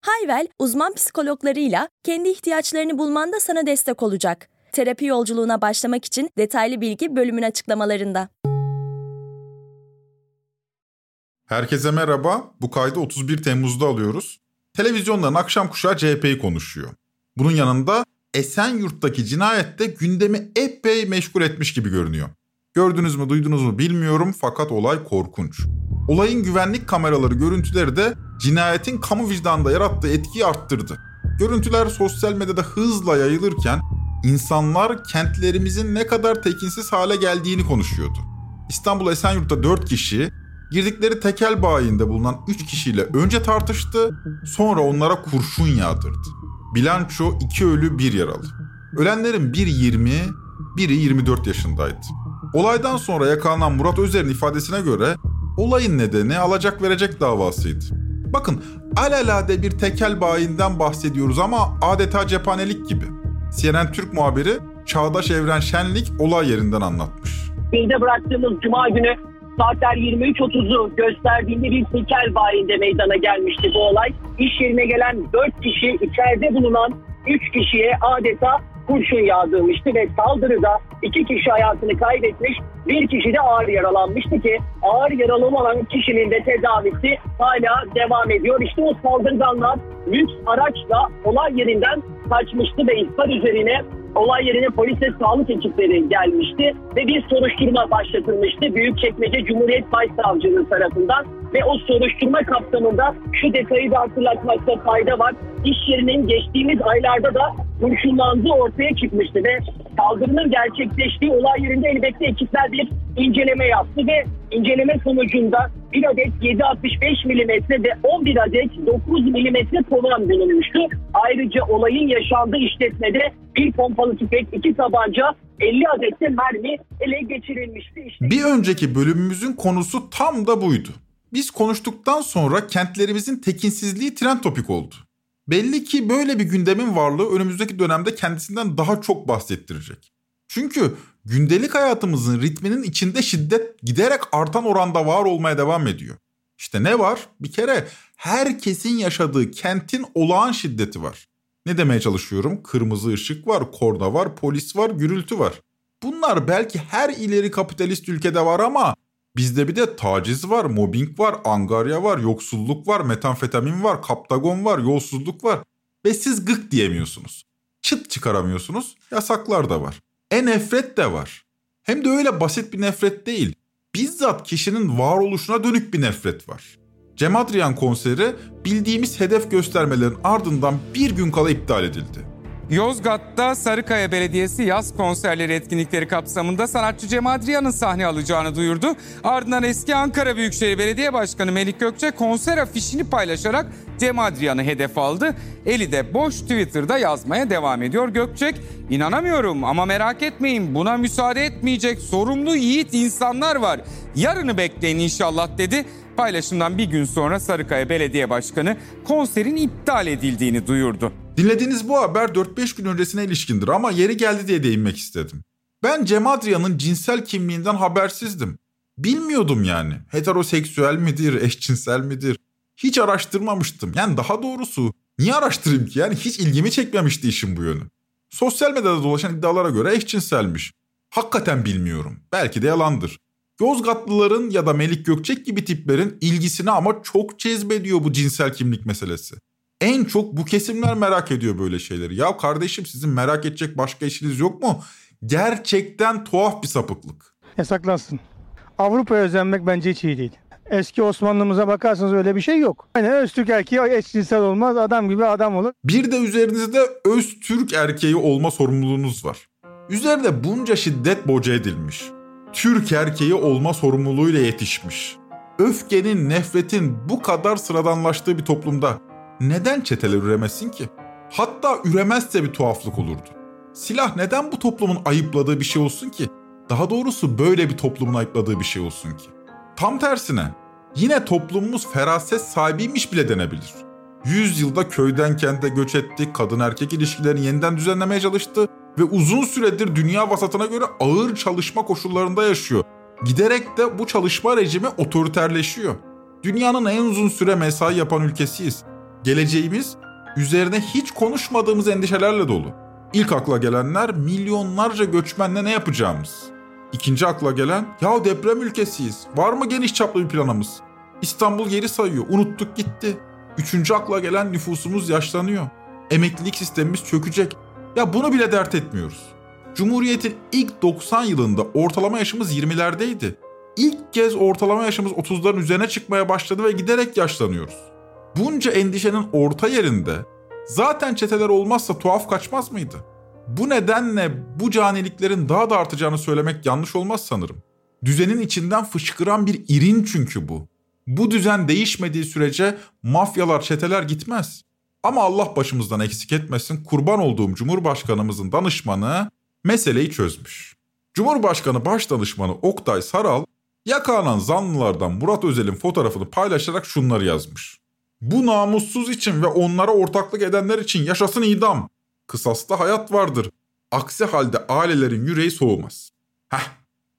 Hayvel, uzman psikologlarıyla kendi ihtiyaçlarını bulmanda sana destek olacak. Terapi yolculuğuna başlamak için detaylı bilgi bölümün açıklamalarında. Herkese merhaba. Bu kaydı 31 Temmuz'da alıyoruz. Televizyonların akşam kuşağı CHP'yi konuşuyor. Bunun yanında Esenyurt'taki cinayette gündemi epey meşgul etmiş gibi görünüyor. Gördünüz mü duydunuz mu bilmiyorum fakat olay korkunç. Olayın güvenlik kameraları görüntüleri de cinayetin kamu vicdanında yarattığı etkiyi arttırdı. Görüntüler sosyal medyada hızla yayılırken insanlar kentlerimizin ne kadar tekinsiz hale geldiğini konuşuyordu. İstanbul Esenyurt'ta 4 kişi girdikleri tekel bayinde bulunan 3 kişiyle önce tartıştı sonra onlara kurşun yağdırdı. Bilanço 2 ölü 1 yaralı. Ölenlerin biri 20, biri 24 yaşındaydı. Olaydan sonra yakalanan Murat Özer'in ifadesine göre olayın nedeni alacak verecek davasıydı. Bakın alelade bir tekel bayinden bahsediyoruz ama adeta cephanelik gibi. CNN Türk muhabiri Çağdaş Evren Şenlik olay yerinden anlatmış. Bilde bıraktığımız cuma günü saatler 23.30'u gösterdiğinde bir tekel bayinde meydana gelmişti bu olay. İş yerine gelen 4 kişi içeride bulunan 3 kişiye adeta kurşun yağdırmıştı ve saldırıda iki kişi hayatını kaybetmiş, bir kişi de ağır yaralanmıştı ki ağır yaralı olan kişinin de tedavisi hala devam ediyor. İşte o saldırganlar lüks araçla olay yerinden kaçmıştı ve ihbar üzerine olay yerine polis ve sağlık ekipleri gelmişti ve bir soruşturma başlatılmıştı Büyükçekmece Cumhuriyet Başsavcılığı tarafından ve o soruşturma kapsamında şu detayı da hatırlatmakta fayda var. İş yerinin geçtiğimiz aylarda da kurşunlandığı ortaya çıkmıştı ve saldırının gerçekleştiği olay yerinde elbette ekipler bir inceleme yaptı ve inceleme sonucunda bir adet 7.65 mm ve 11 adet 9 mm kovan bulunmuştu. Ayrıca olayın yaşandığı işletmede bir pompalı tüfek, iki tabanca, 50 adet de mermi ele geçirilmişti. İşte... Bir önceki bölümümüzün konusu tam da buydu. Biz konuştuktan sonra kentlerimizin tekinsizliği trend topik oldu. Belli ki böyle bir gündemin varlığı önümüzdeki dönemde kendisinden daha çok bahsettirecek. Çünkü gündelik hayatımızın ritminin içinde şiddet giderek artan oranda var olmaya devam ediyor. İşte ne var? Bir kere herkesin yaşadığı kentin olağan şiddeti var. Ne demeye çalışıyorum? Kırmızı ışık var, korna var, polis var, gürültü var. Bunlar belki her ileri kapitalist ülkede var ama Bizde bir de taciz var, mobbing var, angarya var, yoksulluk var, metamfetamin var, kaptagon var, yolsuzluk var. Ve siz gık diyemiyorsunuz. Çıt çıkaramıyorsunuz, yasaklar da var. E nefret de var. Hem de öyle basit bir nefret değil. Bizzat kişinin varoluşuna dönük bir nefret var. Cem Adrian konseri bildiğimiz hedef göstermelerin ardından bir gün kala iptal edildi. Yozgat'ta Sarıkaya Belediyesi yaz konserleri etkinlikleri kapsamında sanatçı Cem Adrian'ın sahne alacağını duyurdu. Ardından eski Ankara Büyükşehir Belediye Başkanı Melik Gökçe konser afişini paylaşarak Cem Adrian'ı hedef aldı. Eli de boş Twitter'da yazmaya devam ediyor. Gökçek, inanamıyorum ama merak etmeyin buna müsaade etmeyecek sorumlu yiğit insanlar var. Yarını bekleyin inşallah dedi. Paylaşımdan bir gün sonra Sarıkaya Belediye Başkanı konserin iptal edildiğini duyurdu. Dinlediğiniz bu haber 4-5 gün öncesine ilişkindir ama yeri geldi diye değinmek istedim. Ben Cem Adrian'ın cinsel kimliğinden habersizdim. Bilmiyordum yani. Heteroseksüel midir, eşcinsel midir? Hiç araştırmamıştım. Yani daha doğrusu niye araştırayım ki? Yani hiç ilgimi çekmemişti işin bu yönü. Sosyal medyada dolaşan iddialara göre eşcinselmiş. Hakikaten bilmiyorum. Belki de yalandır. Yozgatlıların ya da Melik Gökçek gibi tiplerin ilgisini ama çok cezbediyor bu cinsel kimlik meselesi. En çok bu kesimler merak ediyor böyle şeyleri. Ya kardeşim sizin merak edecek başka işiniz yok mu? Gerçekten tuhaf bir sapıklık. Yasaklansın. Avrupa'ya özenmek bence hiç iyi değil. Eski Osmanlımıza bakarsanız öyle bir şey yok. Hani Öztürk erkeği eşcinsel olmaz, adam gibi adam olur. Bir de üzerinizde Öztürk erkeği olma sorumluluğunuz var. Üzerinde bunca şiddet boca edilmiş. Türk erkeği olma sorumluluğuyla yetişmiş. Öfkenin, nefretin bu kadar sıradanlaştığı bir toplumda neden çeteler üremesin ki? Hatta üremezse bir tuhaflık olurdu. Silah neden bu toplumun ayıpladığı bir şey olsun ki? Daha doğrusu böyle bir toplumun ayıpladığı bir şey olsun ki. Tam tersine yine toplumumuz feraset sahibiymiş bile denebilir. Yüz yılda köyden kente göç etti, kadın erkek ilişkilerini yeniden düzenlemeye çalıştı ve uzun süredir dünya vasatına göre ağır çalışma koşullarında yaşıyor. Giderek de bu çalışma rejimi otoriterleşiyor. Dünyanın en uzun süre mesai yapan ülkesiyiz. Geleceğimiz üzerine hiç konuşmadığımız endişelerle dolu. İlk akla gelenler milyonlarca göçmenle ne yapacağımız. İkinci akla gelen ya deprem ülkesiyiz. Var mı geniş çaplı bir planımız? İstanbul geri sayıyor. Unuttuk gitti. Üçüncü akla gelen nüfusumuz yaşlanıyor. Emeklilik sistemimiz çökecek. Ya bunu bile dert etmiyoruz. Cumhuriyet'in ilk 90 yılında ortalama yaşımız 20'lerdeydi. İlk kez ortalama yaşımız 30'ların üzerine çıkmaya başladı ve giderek yaşlanıyoruz. Bunca endişenin orta yerinde zaten çeteler olmazsa tuhaf kaçmaz mıydı? Bu nedenle bu caniliklerin daha da artacağını söylemek yanlış olmaz sanırım. Düzenin içinden fışkıran bir irin çünkü bu. Bu düzen değişmediği sürece mafyalar, çeteler gitmez. Ama Allah başımızdan eksik etmesin kurban olduğum Cumhurbaşkanımızın danışmanı meseleyi çözmüş. Cumhurbaşkanı Başdanışmanı Oktay Saral yakalanan zanlılardan Murat Özel'in fotoğrafını paylaşarak şunları yazmış. Bu namussuz için ve onlara ortaklık edenler için yaşasın idam. Kısasta hayat vardır. Aksi halde ailelerin yüreği soğumaz. Heh,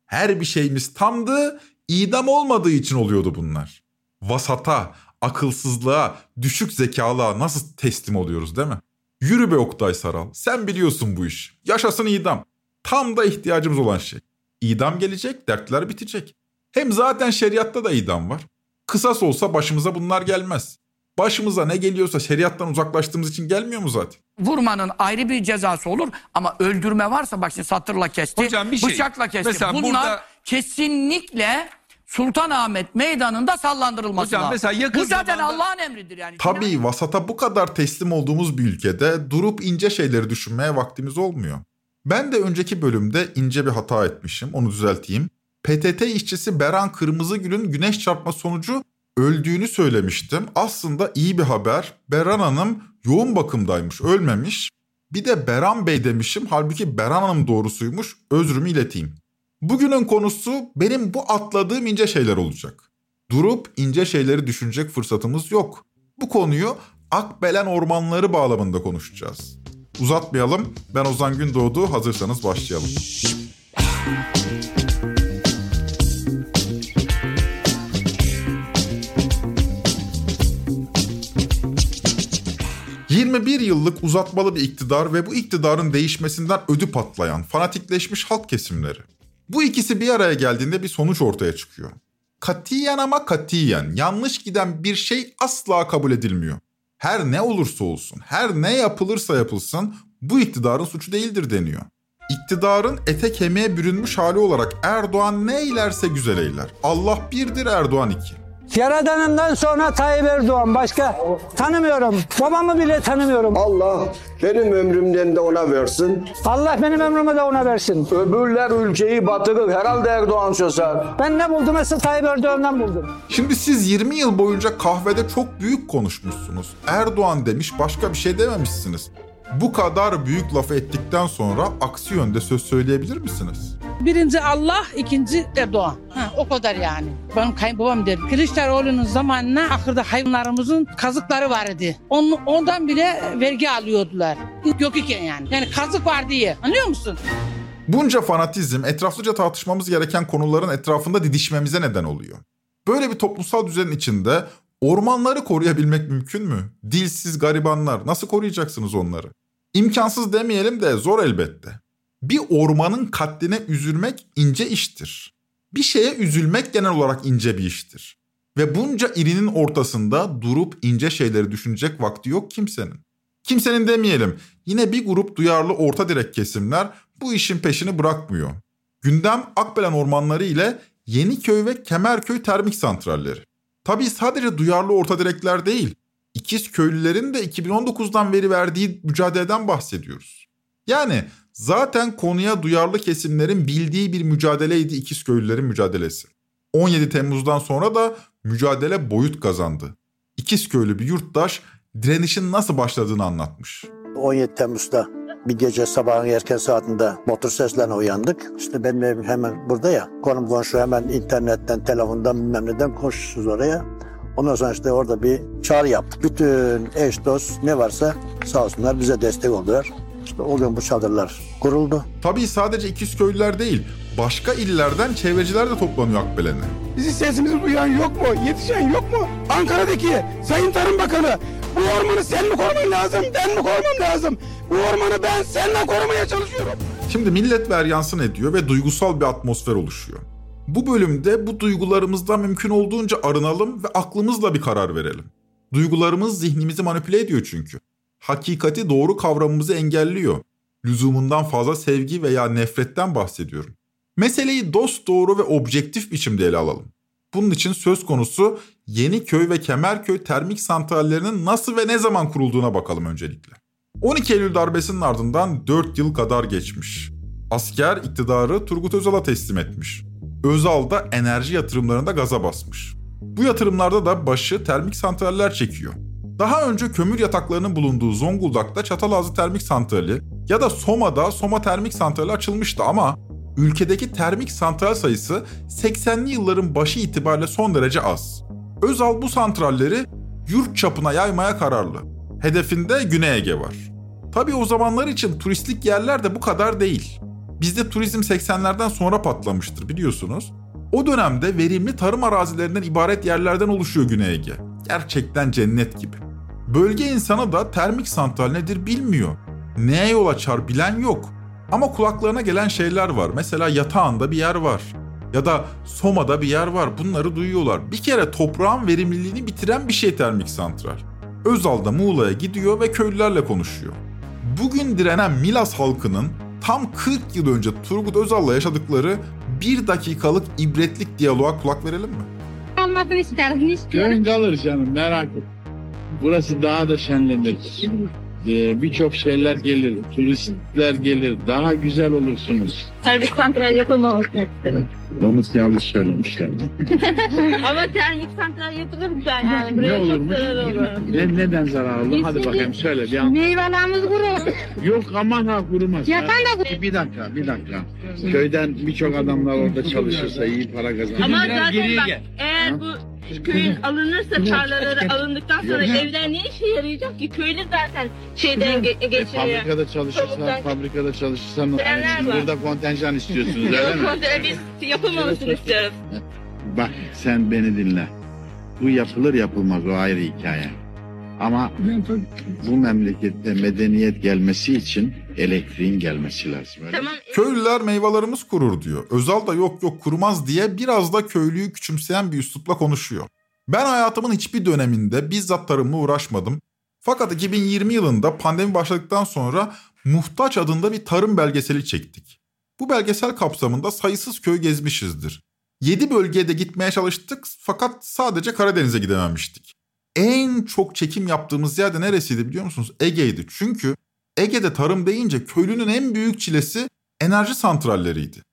her bir şeyimiz tamdı, idam olmadığı için oluyordu bunlar. Vasata, akılsızlığa, düşük zekalığa nasıl teslim oluyoruz değil mi? Yürü be Oktay Saral, sen biliyorsun bu iş. Yaşasın idam. Tam da ihtiyacımız olan şey. İdam gelecek, dertler bitecek. Hem zaten şeriatta da idam var. Kısas olsa başımıza bunlar gelmez. Başımıza ne geliyorsa şeriattan uzaklaştığımız için gelmiyor mu zaten? Vurmanın ayrı bir cezası olur ama öldürme varsa bak şimdi satırla kesti, Hocam bir şey, bıçakla kesti. Bunlar burada- kesinlikle Sultanahmet meydanında sallandırılması Hocam lazım. mesela yakın Bu zaten zamanda- Allah'ın emridir yani. Tabii vasata bu kadar teslim olduğumuz bir ülkede durup ince şeyleri düşünmeye vaktimiz olmuyor. Ben de önceki bölümde ince bir hata etmişim, onu düzelteyim. PTT işçisi Beran Kırmızıgül'ün güneş çarpma sonucu öldüğünü söylemiştim. Aslında iyi bir haber. Beran Hanım yoğun bakımdaymış, ölmemiş. Bir de Beran Bey demişim. Halbuki Beran Hanım doğrusuymuş. Özrümü ileteyim. Bugünün konusu benim bu atladığım ince şeyler olacak. Durup ince şeyleri düşünecek fırsatımız yok. Bu konuyu Akbelen ormanları bağlamında konuşacağız. Uzatmayalım. Ben Ozan Gündoğdu. Hazırsanız başlayalım. ...21 yıllık uzatmalı bir iktidar ve bu iktidarın değişmesinden ödü patlayan, fanatikleşmiş halk kesimleri. Bu ikisi bir araya geldiğinde bir sonuç ortaya çıkıyor. Katiyen ama katiyen yanlış giden bir şey asla kabul edilmiyor. Her ne olursa olsun, her ne yapılırsa yapılsın bu iktidarın suçu değildir deniyor. İktidarın ete kemiğe bürünmüş hali olarak Erdoğan ne eylerse güzel eyler. Allah birdir Erdoğan iki. Yaradanından sonra Tayyip Erdoğan başka tanımıyorum. Babamı bile tanımıyorum. Allah benim ömrümden de ona versin. Allah benim ömrümü de ona versin. Öbürler ülkeyi batırır. Herhalde Erdoğan çözer. Ben ne buldum? Esas Tayyip Erdoğan'dan buldum. Şimdi siz 20 yıl boyunca kahvede çok büyük konuşmuşsunuz. Erdoğan demiş başka bir şey dememişsiniz. Bu kadar büyük lafı ettikten sonra aksi yönde söz söyleyebilir misiniz? Birinci Allah, ikinci Erdoğan. Ha, o kadar yani. Benim kayınbabam der. Kılıçdaroğlu'nun zamanına ahırda hayvanlarımızın kazıkları vardı. Onu, ondan bile vergi alıyordular. Yok iken yani. Yani kazık var diye. Anlıyor musun? Bunca fanatizm etraflıca tartışmamız gereken konuların etrafında didişmemize neden oluyor. Böyle bir toplumsal düzenin içinde ormanları koruyabilmek mümkün mü? Dilsiz garibanlar nasıl koruyacaksınız onları? İmkansız demeyelim de zor elbette. Bir ormanın katline üzülmek ince iştir. Bir şeye üzülmek genel olarak ince bir iştir. Ve bunca irinin ortasında durup ince şeyleri düşünecek vakti yok kimsenin. Kimsenin demeyelim. Yine bir grup duyarlı orta direk kesimler bu işin peşini bırakmıyor. Gündem Akbelen ormanları ile Yeniköy ve Kemerköy termik santralleri. Tabii sadece duyarlı orta direkler değil. İkiz köylülerin de 2019'dan beri verdiği mücadeleden bahsediyoruz. Yani zaten konuya duyarlı kesimlerin bildiği bir mücadeleydi ikiz köylülerin mücadelesi. 17 Temmuz'dan sonra da mücadele boyut kazandı. İkiz köylü bir yurttaş direnişin nasıl başladığını anlatmış. 17 Temmuz'da Bir gece sabahın erken saatinde motor seslerine uyandık. İşte benim evim hemen burada ya. Konum komşu hemen internetten, telefondan bilmem neden koşuyoruz oraya. Ondan sonra işte orada bir çağrı yaptık. Bütün eş dost ne varsa sağ olsunlar bize destek oldular. İşte o gün bu çadırlar kuruldu. Tabii sadece İkizköylüler değil, başka illerden çevreciler de toplanıyor Akbelen'e. Bizi sesimizi duyan yok mu? Yetişen yok mu? Ankara'daki Sayın Tarım Bakanı bu ormanı sen mi koruman lazım, ben mi korumam lazım? Bu ormanı ben seninle korumaya çalışıyorum. Şimdi millet veryansın ediyor ve duygusal bir atmosfer oluşuyor. Bu bölümde bu duygularımızdan mümkün olduğunca arınalım ve aklımızla bir karar verelim. Duygularımız zihnimizi manipüle ediyor çünkü. Hakikati doğru kavramımızı engelliyor. Lüzumundan fazla sevgi veya nefretten bahsediyorum. Meseleyi dost doğru ve objektif biçimde ele alalım. Bunun için söz konusu Yeniköy ve Kemerköy termik santrallerinin nasıl ve ne zaman kurulduğuna bakalım öncelikle. 12 Eylül darbesinin ardından 4 yıl kadar geçmiş. Asker iktidarı Turgut Özal'a teslim etmiş. Özal da enerji yatırımlarında gaza basmış. Bu yatırımlarda da başı termik santraller çekiyor. Daha önce kömür yataklarının bulunduğu Zonguldak'ta Çatalazı Termik Santrali ya da Soma'da Soma Termik Santrali açılmıştı ama ülkedeki termik santral sayısı 80'li yılların başı itibariyle son derece az. Özal bu santralleri yurt çapına yaymaya kararlı. Hedefinde Güney Ege var. Tabii o zamanlar için turistlik yerler de bu kadar değil. Bizde turizm 80'lerden sonra patlamıştır biliyorsunuz. O dönemde verimli tarım arazilerinden ibaret yerlerden oluşuyor Güney Ege. Gerçekten cennet gibi. Bölge insanı da termik santral nedir bilmiyor. Neye yol açar bilen yok. Ama kulaklarına gelen şeyler var. Mesela yatağında bir yer var. Ya da Soma'da bir yer var. Bunları duyuyorlar. Bir kere toprağın verimliliğini bitiren bir şey termik santral. Özal da Muğla'ya gidiyor ve köylülerle konuşuyor. Bugün direnen Milas halkının tam 40 yıl önce Turgut Özal'la yaşadıkları bir dakikalık ibretlik diyaloğa kulak verelim mi? Olmasını isteriz, ne istiyoruz? Köyün kalır canım merak etme. Burası daha da şenlenir. Ee, Birçok şeyler gelir, turistler gelir, daha güzel olursunuz. Termik santral yapılmamasını isterim. Onu yanlış söylemişler. Ama termik santral yapılırsa yani ne buraya çok olurmuş? zarar olur. Ne, neden zararlı? Hadi bakayım söyle bir an. Meyvelerimiz kurur. Yok aman ha kurumaz. Yapan da Bir, bir dakika, bir dakika. Köyden birçok adamlar orada çalışırsa iyi para kazanır. Ama zaten bak eğer bu köyün alınırsa tarlaları alındıktan sonra evler ne işe yarayacak ki? Köylü zaten şeyden ge- E, geçiriyor. fabrikada çalışırsan, fabrikada çalışırsan burada kontenjan istiyorsunuz öyle mi? biz yapılmamasını istiyoruz. Bak sen beni dinle. Bu yapılır yapılmaz o ayrı hikaye. Ama bu memlekette medeniyet gelmesi için elektriğin gelmesi lazım. Öyle? Tamam. Köylüler meyvelerimiz kurur diyor. Özal da yok yok kurmaz diye biraz da köylüyü küçümseyen bir üslupla konuşuyor. Ben hayatımın hiçbir döneminde bizzat tarımla uğraşmadım. Fakat 2020 yılında pandemi başladıktan sonra Muhtaç adında bir tarım belgeseli çektik. Bu belgesel kapsamında sayısız köy gezmişizdir. 7 bölgeye de gitmeye çalıştık fakat sadece Karadeniz'e gidememiştik. En çok çekim yaptığımız yer de neresiydi biliyor musunuz? Ege'ydi. Çünkü Ege'de tarım deyince köylünün en büyük çilesi enerji santralleriydi.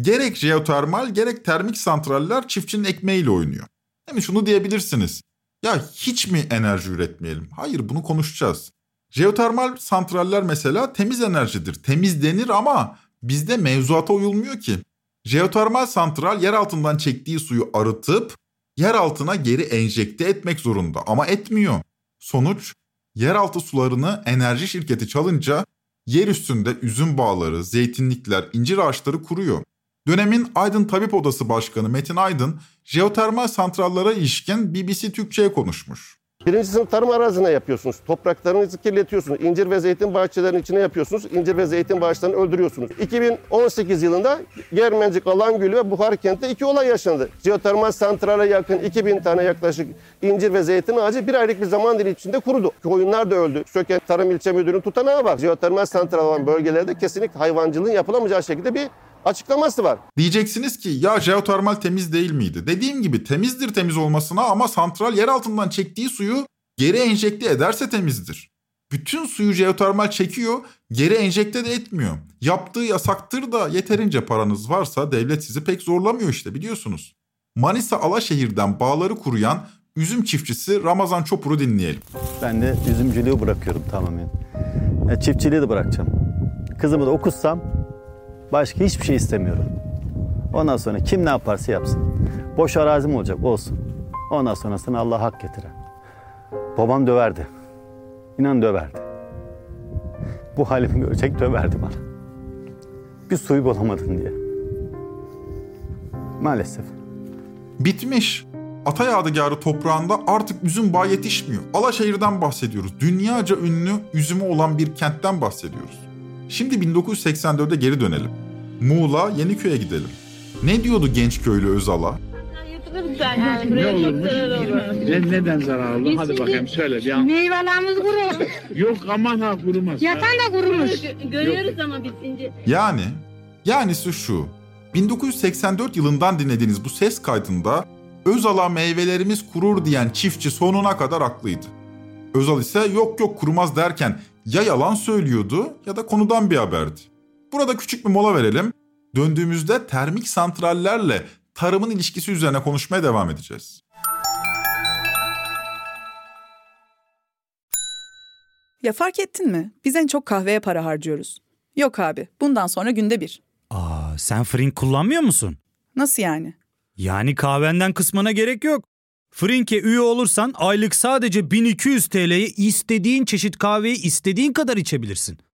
Gerek jeotermal gerek termik santraller çiftçinin ekmeğiyle oynuyor. Yani şunu diyebilirsiniz. Ya hiç mi enerji üretmeyelim? Hayır bunu konuşacağız. Jeotermal santraller mesela temiz enerjidir. Temiz denir ama bizde mevzuata uyulmuyor ki. Jeotermal santral yer altından çektiği suyu arıtıp yer altına geri enjekte etmek zorunda ama etmiyor. Sonuç yeraltı sularını enerji şirketi çalınca yer üstünde üzüm bağları, zeytinlikler, incir ağaçları kuruyor. Dönemin Aydın Tabip Odası Başkanı Metin Aydın, jeotermal santrallara ilişkin BBC Türkçe'ye konuşmuş. Birinci tarım arazine yapıyorsunuz. Topraklarınızı kirletiyorsunuz. İncir ve zeytin bahçelerinin içine yapıyorsunuz. İncir ve zeytin bağışlarını öldürüyorsunuz. 2018 yılında Germencik, Alangül ve Buhar kentte iki olay yaşandı. Jeotermal santrale yakın 2000 tane yaklaşık incir ve zeytin ağacı bir aylık bir zaman dilimi içinde kurudu. Koyunlar da öldü. Söken Tarım İlçe Müdürü'nün tutanağı var. Jeotermal santral olan bölgelerde kesinlikle hayvancılığın yapılamayacağı şekilde bir açıklaması var. Diyeceksiniz ki ya jeotermal temiz değil miydi? Dediğim gibi temizdir temiz olmasına ama santral yer altından çektiği suyu geri enjekte ederse temizdir. Bütün suyu jeotermal çekiyor, geri enjekte de etmiyor. Yaptığı yasaktır da yeterince paranız varsa devlet sizi pek zorlamıyor işte biliyorsunuz. Manisa Alaşehir'den bağları kuruyan üzüm çiftçisi Ramazan Çopur'u dinleyelim. Ben de üzümcülüğü bırakıyorum tamamen. E, çiftçiliği de bırakacağım. Kızımı da okutsam başka hiçbir şey istemiyorum. Ondan sonra kim ne yaparsa yapsın. Boş arazi mi olacak? Olsun. Ondan sonrasını Allah hak getiren. Babam döverdi. İnan döverdi. Bu halimi görecek döverdi bana. Bir suyu bulamadın diye. Maalesef. Bitmiş. Ata yadigarı toprağında artık üzüm bağ yetişmiyor. Alaşehir'den bahsediyoruz. Dünyaca ünlü üzümü olan bir kentten bahsediyoruz. Şimdi 1984'e geri dönelim. Muğla, Yeniköy'e gidelim. Ne diyordu genç köylü Özal'a? Lütfen yani buraya Ne olurmuş? Ne, neden zararlı? Hadi bakayım söyle bir an. Meyvelerimiz kuru. Yok aman ha kurumaz. Yatan da kurumuş. Görüyoruz ama bitince. Yani, yani şu. 1984 yılından dinlediğiniz bu ses kaydında Özal'a meyvelerimiz kurur diyen çiftçi sonuna kadar haklıydı. Özal ise yok yok kurumaz derken ya yalan söylüyordu ya da konudan bir haberdi. Burada küçük bir mola verelim. Döndüğümüzde termik santrallerle tarımın ilişkisi üzerine konuşmaya devam edeceğiz. Ya fark ettin mi? Biz en çok kahveye para harcıyoruz. Yok abi, bundan sonra günde bir. Aa, sen Frink kullanmıyor musun? Nasıl yani? Yani kahvenden kısmına gerek yok. Frink'e üye olursan aylık sadece 1200 TL'ye istediğin çeşit kahveyi istediğin kadar içebilirsin.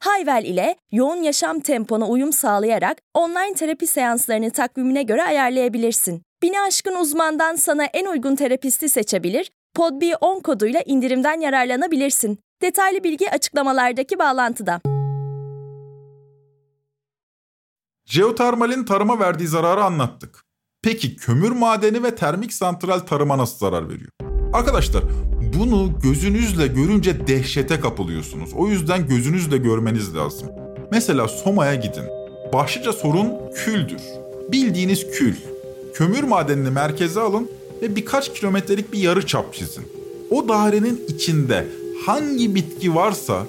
Hayvel ile yoğun yaşam tempona uyum sağlayarak online terapi seanslarını takvimine göre ayarlayabilirsin. Bini aşkın uzmandan sana en uygun terapisti seçebilir, podb10 koduyla indirimden yararlanabilirsin. Detaylı bilgi açıklamalardaki bağlantıda. Jeotermalin tarıma verdiği zararı anlattık. Peki kömür madeni ve termik santral tarıma nasıl zarar veriyor? Arkadaşlar bunu gözünüzle görünce dehşete kapılıyorsunuz. O yüzden gözünüzle görmeniz lazım. Mesela Soma'ya gidin. Başlıca sorun küldür. Bildiğiniz kül. Kömür madenini merkeze alın ve birkaç kilometrelik bir yarı çap çizin. O dairenin içinde hangi bitki varsa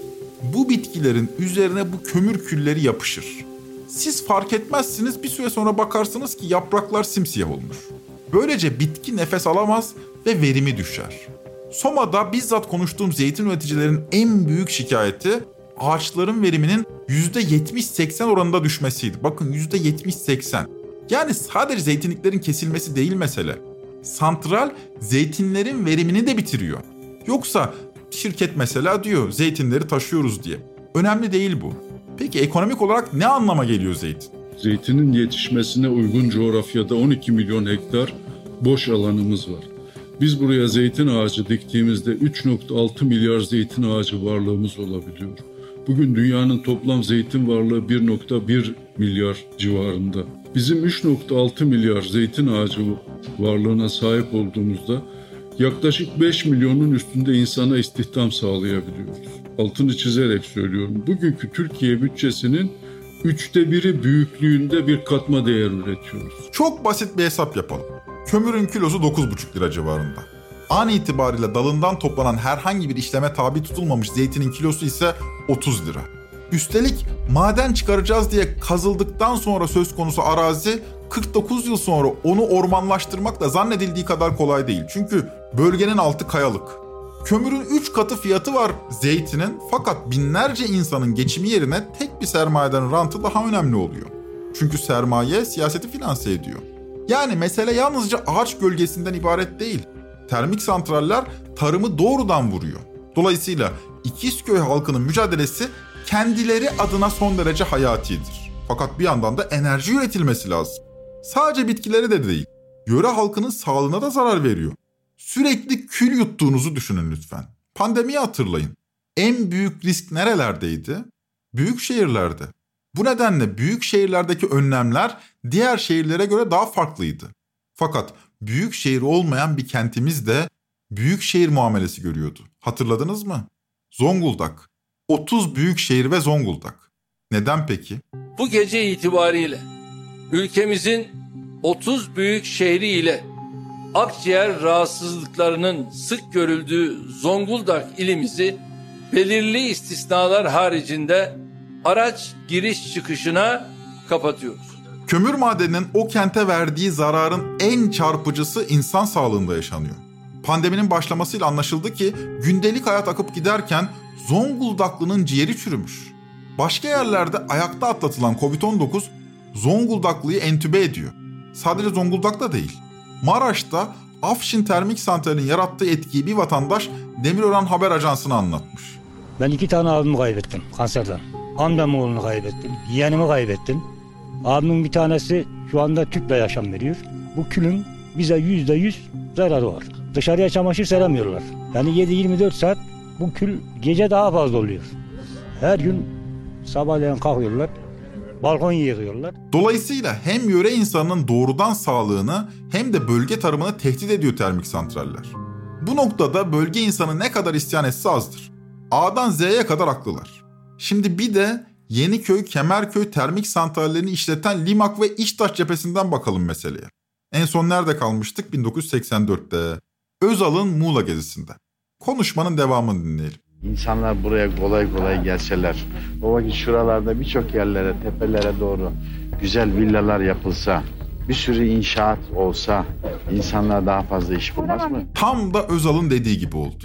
bu bitkilerin üzerine bu kömür külleri yapışır. Siz fark etmezsiniz bir süre sonra bakarsınız ki yapraklar simsiyah olmuş. Böylece bitki nefes alamaz ve verimi düşer. Soma'da bizzat konuştuğum zeytin üreticilerin en büyük şikayeti ağaçların veriminin %70-80 oranında düşmesiydi. Bakın %70-80. Yani sadece zeytinliklerin kesilmesi değil mesele. Santral zeytinlerin verimini de bitiriyor. Yoksa şirket mesela diyor zeytinleri taşıyoruz diye. Önemli değil bu. Peki ekonomik olarak ne anlama geliyor zeytin? Zeytinin yetişmesine uygun coğrafyada 12 milyon hektar boş alanımız var. Biz buraya zeytin ağacı diktiğimizde 3.6 milyar zeytin ağacı varlığımız olabiliyor. Bugün dünyanın toplam zeytin varlığı 1.1 milyar civarında. Bizim 3.6 milyar zeytin ağacı varlığına sahip olduğumuzda yaklaşık 5 milyonun üstünde insana istihdam sağlayabiliyoruz. Altını çizerek söylüyorum. Bugünkü Türkiye bütçesinin üçte biri büyüklüğünde bir katma değer üretiyoruz. Çok basit bir hesap yapalım. Kömürün kilosu 9,5 lira civarında. An itibariyle dalından toplanan herhangi bir işleme tabi tutulmamış zeytinin kilosu ise 30 lira. Üstelik maden çıkaracağız diye kazıldıktan sonra söz konusu arazi 49 yıl sonra onu ormanlaştırmak da zannedildiği kadar kolay değil. Çünkü bölgenin altı kayalık. Kömürün 3 katı fiyatı var zeytinin fakat binlerce insanın geçimi yerine tek bir sermayeden rantı daha önemli oluyor. Çünkü sermaye siyaseti finanse ediyor. Yani mesele yalnızca ağaç gölgesinden ibaret değil. Termik santraller tarımı doğrudan vuruyor. Dolayısıyla İkizköy halkının mücadelesi kendileri adına son derece hayatidir. Fakat bir yandan da enerji üretilmesi lazım. Sadece bitkilere de değil, yöre halkının sağlığına da zarar veriyor. Sürekli kül yuttuğunuzu düşünün lütfen. Pandemiyi hatırlayın. En büyük risk nerelerdeydi? Büyük şehirlerde. Bu nedenle büyük şehirlerdeki önlemler diğer şehirlere göre daha farklıydı. Fakat büyük şehir olmayan bir kentimiz de büyük şehir muamelesi görüyordu. Hatırladınız mı? Zonguldak. 30 büyük şehir ve Zonguldak. Neden peki? Bu gece itibariyle ülkemizin 30 büyük şehri ile akciğer rahatsızlıklarının sık görüldüğü Zonguldak ilimizi belirli istisnalar haricinde araç giriş çıkışına kapatıyoruz. Kömür madeninin o kente verdiği zararın en çarpıcısı insan sağlığında yaşanıyor. Pandeminin başlamasıyla anlaşıldı ki gündelik hayat akıp giderken Zonguldaklı'nın ciğeri çürümüş. Başka yerlerde ayakta atlatılan Covid-19 Zonguldaklı'yı entübe ediyor. Sadece Zonguldak'ta değil. Maraş'ta Afşin Termik Santrali'nin yarattığı etkiyi bir vatandaş Demirören Haber Ajansı'na anlatmış. Ben iki tane abimi kaybettim kanserden. Amcamın oğlunu kaybettim. Yeğenimi kaybettim. Abimin bir tanesi şu anda tüple yaşam veriyor. Bu külün bize yüzde yüz zararı var. Dışarıya çamaşır seremiyorlar. Yani 7-24 saat bu kül gece daha fazla oluyor. Her gün sabahleyin kalkıyorlar. Balkon yıkıyorlar. Dolayısıyla hem yöre insanının doğrudan sağlığını hem de bölge tarımını tehdit ediyor termik santraller. Bu noktada bölge insanı ne kadar isyan etse azdır. A'dan Z'ye kadar haklılar. Şimdi bir de Yeniköy, Kemerköy termik santrallerini işleten Limak ve İştaş cephesinden bakalım meseleye. En son nerede kalmıştık? 1984'te. Özal'ın Muğla gezisinde. Konuşmanın devamını dinleyelim. İnsanlar buraya kolay kolay gelseler, o vakit şuralarda birçok yerlere, tepelere doğru güzel villalar yapılsa, bir sürü inşaat olsa insanlar daha fazla iş bulmaz mı? Tam da Özal'ın dediği gibi oldu.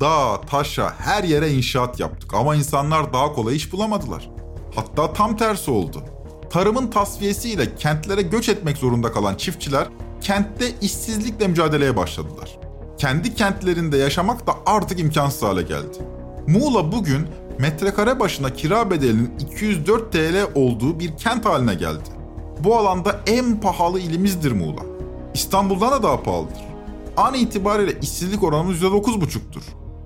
Dağ, taşa, her yere inşaat yaptık ama insanlar daha kolay iş bulamadılar. Hatta tam tersi oldu. Tarımın tasfiyesiyle kentlere göç etmek zorunda kalan çiftçiler kentte işsizlikle mücadeleye başladılar. Kendi kentlerinde yaşamak da artık imkansız hale geldi. Muğla bugün metrekare başına kira bedelinin 204 TL olduğu bir kent haline geldi. Bu alanda en pahalı ilimizdir Muğla. İstanbul'dan da daha pahalıdır. An itibariyle işsizlik oranımız %9,5'tur.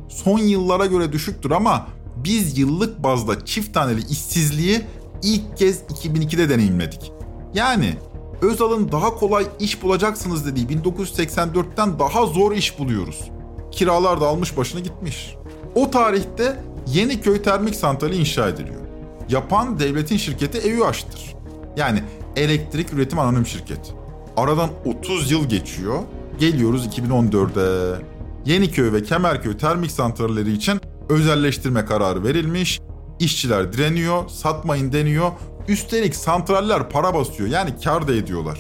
Son yıllara göre düşüktür ama biz yıllık bazda çift taneli işsizliği ilk kez 2002'de deneyimledik. Yani Özal'ın daha kolay iş bulacaksınız dediği 1984'ten daha zor iş buluyoruz. Kiralar da almış başını gitmiş. O tarihte Yeniköy Termik Santrali inşa ediliyor. Yapan devletin şirketi EÜAŞ'tır. Yani Elektrik Üretim Anonim Şirketi. Aradan 30 yıl geçiyor. Geliyoruz 2014'e. Yeniköy ve Kemerköy termik santralleri için özelleştirme kararı verilmiş. İşçiler direniyor, satmayın deniyor. Üstelik santraller para basıyor yani kar da ediyorlar.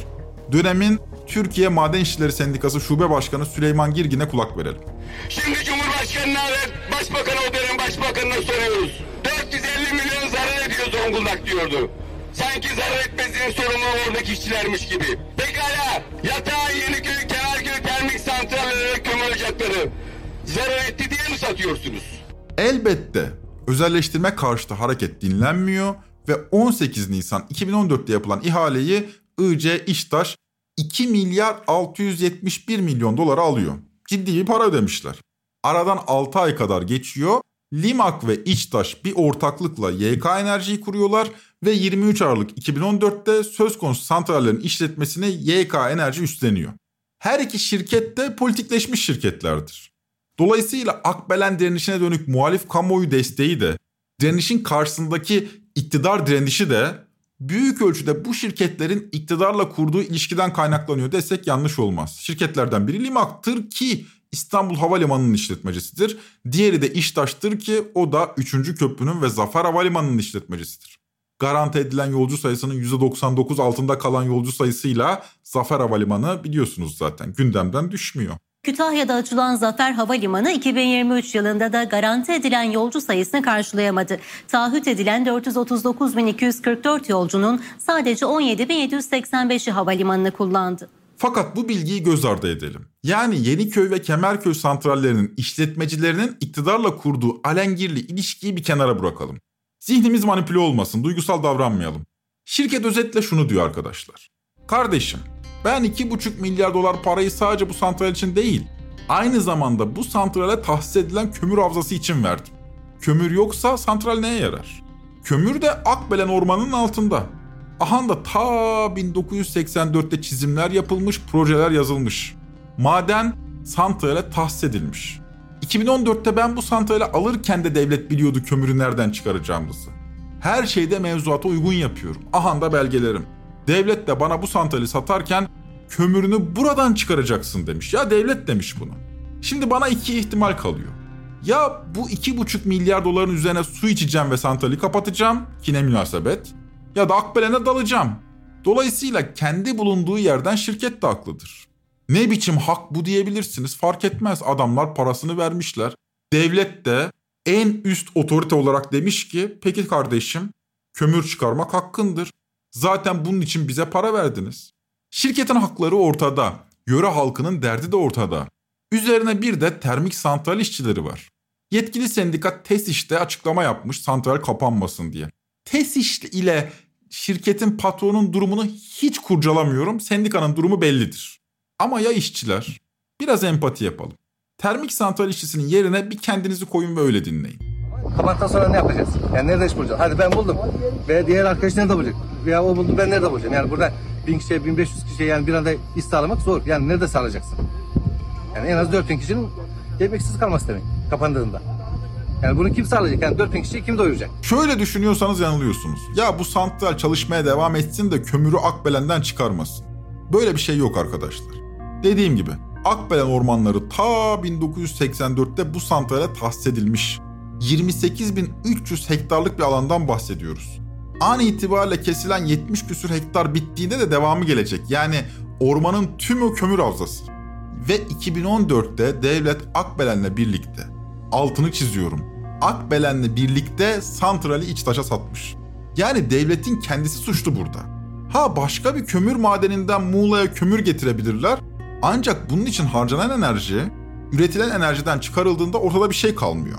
Dönemin Türkiye Maden İşçileri Sendikası Şube Başkanı Süleyman Girgin'e kulak verelim. Şimdi Cumhurbaşkanı'na ve Başbakan'a o dönem Başbakanı'na soruyoruz. 450 milyon zarar ediyor Zonguldak diyordu. Sanki zarar etmesinin sorumlu oradaki işçilermiş gibi. Pekala yatağı Yeniköy, Kenarköy termik santralleri kömür ocakları zarar etti diye mi satıyorsunuz? Elbette özelleştirme karşıtı hareket dinlenmiyor ve 18 Nisan 2014'te yapılan ihaleyi IC İştaş 2 milyar 671 milyon dolara alıyor. Ciddi bir para ödemişler. Aradan 6 ay kadar geçiyor. Limak ve İçtaş bir ortaklıkla YK Enerji'yi kuruyorlar ve 23 Aralık 2014'te söz konusu santrallerin işletmesini YK Enerji üstleniyor. Her iki şirket de politikleşmiş şirketlerdir. Dolayısıyla Akbelen direnişine dönük muhalif kamuoyu desteği de, direnişin karşısındaki iktidar direnişi de büyük ölçüde bu şirketlerin iktidarla kurduğu ilişkiden kaynaklanıyor desek yanlış olmaz. Şirketlerden biri Limak'tır ki İstanbul Havalimanı'nın işletmecisidir. Diğeri de İştaş'tır ki o da 3. köprünün ve Zafer Havalimanı'nın işletmecisidir. Garanti edilen yolcu sayısının %99 altında kalan yolcu sayısıyla Zafer Havalimanı biliyorsunuz zaten gündemden düşmüyor. Kütahya'da açılan Zafer Havalimanı 2023 yılında da garanti edilen yolcu sayısını karşılayamadı. Taahhüt edilen 439.244 yolcunun sadece 17.785'i havalimanını kullandı. Fakat bu bilgiyi göz ardı edelim. Yani Yeniköy ve Kemerköy santrallerinin işletmecilerinin iktidarla kurduğu alengirli ilişkiyi bir kenara bırakalım. Zihnimiz manipüle olmasın, duygusal davranmayalım. Şirket özetle şunu diyor arkadaşlar. Kardeşim, ben 2,5 milyar dolar parayı sadece bu santral için değil, aynı zamanda bu santrale tahsis edilen kömür havzası için verdim. Kömür yoksa santral neye yarar? Kömür de Akbelen Ormanı'nın altında. Aha da ta 1984'te çizimler yapılmış, projeler yazılmış. Maden santrale tahsis edilmiş. 2014'te ben bu santrali alırken de devlet biliyordu kömürü nereden çıkaracağımızı. Her şeyde mevzuata uygun yapıyorum. Aha da belgelerim. Devlet de bana bu santrali satarken kömürünü buradan çıkaracaksın demiş. Ya devlet demiş bunu. Şimdi bana iki ihtimal kalıyor. Ya bu iki buçuk milyar doların üzerine su içeceğim ve santrali kapatacağım ki ne münasebet. Ya da Akbelen'e dalacağım. Dolayısıyla kendi bulunduğu yerden şirket de haklıdır. Ne biçim hak bu diyebilirsiniz fark etmez. Adamlar parasını vermişler. Devlet de en üst otorite olarak demiş ki peki kardeşim kömür çıkarmak hakkındır. Zaten bunun için bize para verdiniz. Şirketin hakları ortada. Yöre halkının derdi de ortada. Üzerine bir de termik santral işçileri var. Yetkili sendika TESİŞ'te açıklama yapmış santral kapanmasın diye. TESİŞ ile şirketin patronun durumunu hiç kurcalamıyorum. Sendikanın durumu bellidir. Ama ya işçiler? Biraz empati yapalım. Termik santral işçisinin yerine bir kendinizi koyun ve öyle dinleyin. Kapattan sonra ne yapacağız? Yani nerede iş bulacağız? Hadi ben buldum. Ve diğer arkadaşlar da bulacak. Veya o buldu ben nerede bulacağım? Yani burada bin kişiye, 1500 kişiye yani bir anda iş sağlamak zor. Yani nerede sağlayacaksın? Yani en az 4000 kişinin ekmeksiz kalması demek kapandığında. Yani bunu kim sağlayacak? Yani 4000 kişiyi kim doyuracak? Şöyle düşünüyorsanız yanılıyorsunuz. Ya bu santral çalışmaya devam etsin de kömürü Akbelen'den çıkarmasın. Böyle bir şey yok arkadaşlar. Dediğim gibi Akbelen ormanları ta 1984'te bu santrale tahsis edilmiş. 28.300 hektarlık bir alandan bahsediyoruz. An itibariyle kesilen 70 küsür hektar bittiğinde de devamı gelecek. Yani ormanın tümü kömür havzası. Ve 2014'te devlet Akbelen'le birlikte, altını çiziyorum, Akbelen'le birlikte santrali İçtaş'a satmış. Yani devletin kendisi suçlu burada. Ha başka bir kömür madeninden Muğla'ya kömür getirebilirler. Ancak bunun için harcanan enerji, üretilen enerjiden çıkarıldığında ortada bir şey kalmıyor.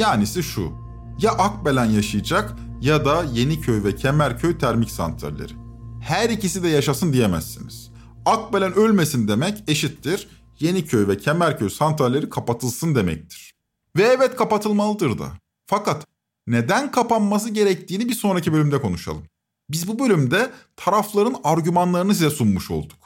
Yanisi şu, ya Akbelen yaşayacak ya da Yeniköy ve Kemerköy termik santralleri. Her ikisi de yaşasın diyemezsiniz. Akbelen ölmesin demek eşittir Yeniköy ve Kemerköy santralleri kapatılsın demektir. Ve evet kapatılmalıdır da. Fakat neden kapanması gerektiğini bir sonraki bölümde konuşalım. Biz bu bölümde tarafların argümanlarını size sunmuş olduk.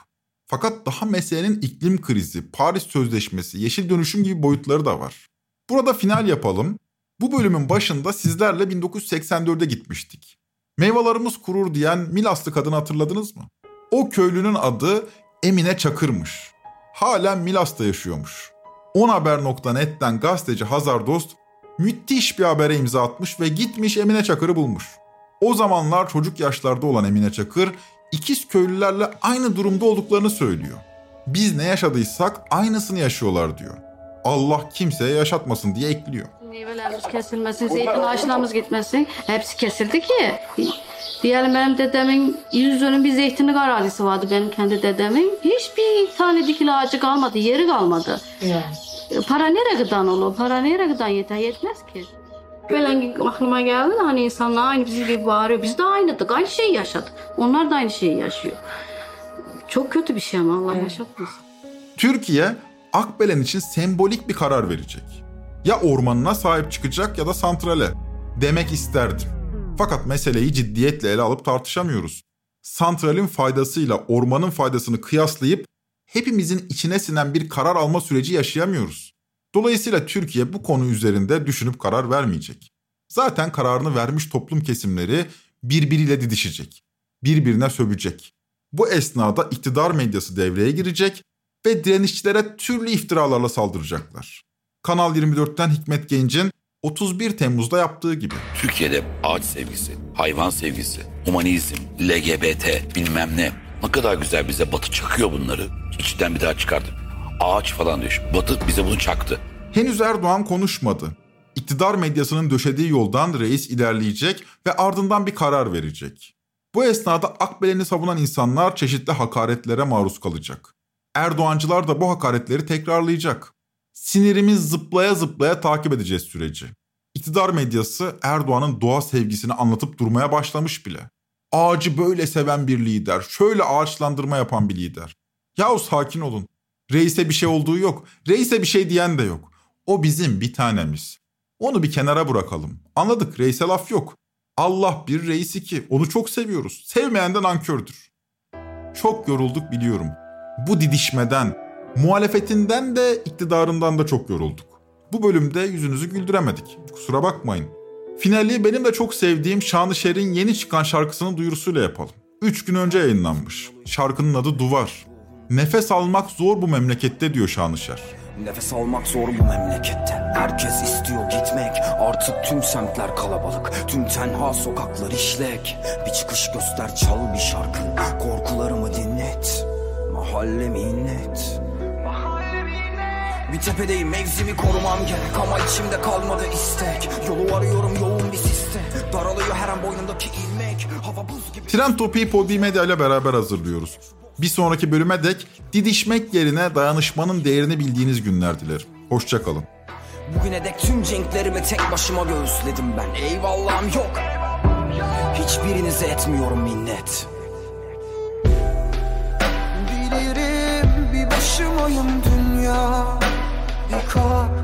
Fakat daha meselenin iklim krizi, Paris Sözleşmesi, yeşil dönüşüm gibi boyutları da var. Burada final yapalım. Bu bölümün başında sizlerle 1984'e gitmiştik. Meyvelerimiz kurur diyen Milaslı kadını hatırladınız mı? O köylünün adı Emine Çakır'mış. Halen Milas'ta yaşıyormuş. Onhaber.net'ten gazeteci Hazar Dost müthiş bir habere imza atmış ve gitmiş Emine Çakır'ı bulmuş. O zamanlar çocuk yaşlarda olan Emine Çakır ikiz köylülerle aynı durumda olduklarını söylüyor. Biz ne yaşadıysak aynısını yaşıyorlar diyor. Allah kimseye yaşatmasın diye ekliyor. Meyvelerimiz kesilmesin, zeytin ağaçlarımız gitmesin. Hepsi kesildi ki. Diyelim benim dedemin yüz dönüm bir zeytinlik arazisi vardı benim kendi dedemin. Hiçbir tane dikili ağacı kalmadı, yeri kalmadı. E, Para nereye gıdan olur? Para nereye gıdan yeter? Yetmez ki. Böyle aklıma geldi de hani insanlar aynı bizim gibi bağırıyor. Biz de aynıdık, aynı şeyi yaşadık. Onlar da aynı şeyi yaşıyor. Çok kötü bir şey ama Allah yaşatmasın. Türkiye Akbelen için sembolik bir karar verecek. Ya ormanına sahip çıkacak ya da santrale. Demek isterdim. Fakat meseleyi ciddiyetle ele alıp tartışamıyoruz. Santralin faydasıyla ormanın faydasını kıyaslayıp hepimizin içine sinen bir karar alma süreci yaşayamıyoruz. Dolayısıyla Türkiye bu konu üzerinde düşünüp karar vermeyecek. Zaten kararını vermiş toplum kesimleri birbiriyle didişecek. Birbirine sövecek. Bu esnada iktidar medyası devreye girecek ve direnişçilere türlü iftiralarla saldıracaklar. Kanal 24'ten Hikmet Genç'in 31 Temmuz'da yaptığı gibi. Türkiye'de ağaç sevgisi, hayvan sevgisi, humanizm, LGBT bilmem ne. Ne kadar güzel bize Batı çakıyor bunları. İçten bir daha çıkardı. Ağaç falan diyor. Batı bize bunu çaktı. Henüz Erdoğan konuşmadı. İktidar medyasının döşediği yoldan reis ilerleyecek ve ardından bir karar verecek. Bu esnada Akbelen'i savunan insanlar çeşitli hakaretlere maruz kalacak. Erdoğancılar da bu hakaretleri tekrarlayacak. Sinirimiz zıplaya zıplaya takip edeceğiz süreci. İktidar medyası Erdoğan'ın doğa sevgisini anlatıp durmaya başlamış bile. Ağacı böyle seven bir lider, şöyle ağaçlandırma yapan bir lider. Yahu sakin olun. Reise bir şey olduğu yok. Reise bir şey diyen de yok. O bizim bir tanemiz. Onu bir kenara bırakalım. Anladık reise laf yok. Allah bir reis iki. Onu çok seviyoruz. Sevmeyenden ankördür. Çok yorulduk biliyorum. Bu didişmeden, muhalefetinden de iktidarından da çok yorulduk. Bu bölümde yüzünüzü güldüremedik. Kusura bakmayın. Finali benim de çok sevdiğim Şanışer'in yeni çıkan şarkısının duyurusuyla yapalım. 3 gün önce yayınlanmış. Şarkının adı Duvar. Nefes almak zor bu memlekette diyor Şanışer. Nefes almak zor bu memlekette Herkes istiyor gitmek Artık tüm semtler kalabalık Tüm tenha sokaklar işlek Bir çıkış göster çal bir şarkı Korkularımı dinlet Mahallemi inlet bir tepedeyim mevzimi korumam gerek. Ama içimde kalmadı istek. Yolu arıyorum yoğun bir siste. Daralıyor her an boynumdaki ilmek. Hava buz gibi Tren Topi'yi Podi Medya ile beraber hazırlıyoruz. Bir sonraki bölüme dek didişmek yerine dayanışmanın değerini bildiğiniz günler dilerim. Hoşçakalın. Bugüne dek tüm cenklerimi tek başıma göğüsledim ben. Eyvallahım yok. Hiçbirinize etmiyorum minnet başımayım dünya. Bir kalp,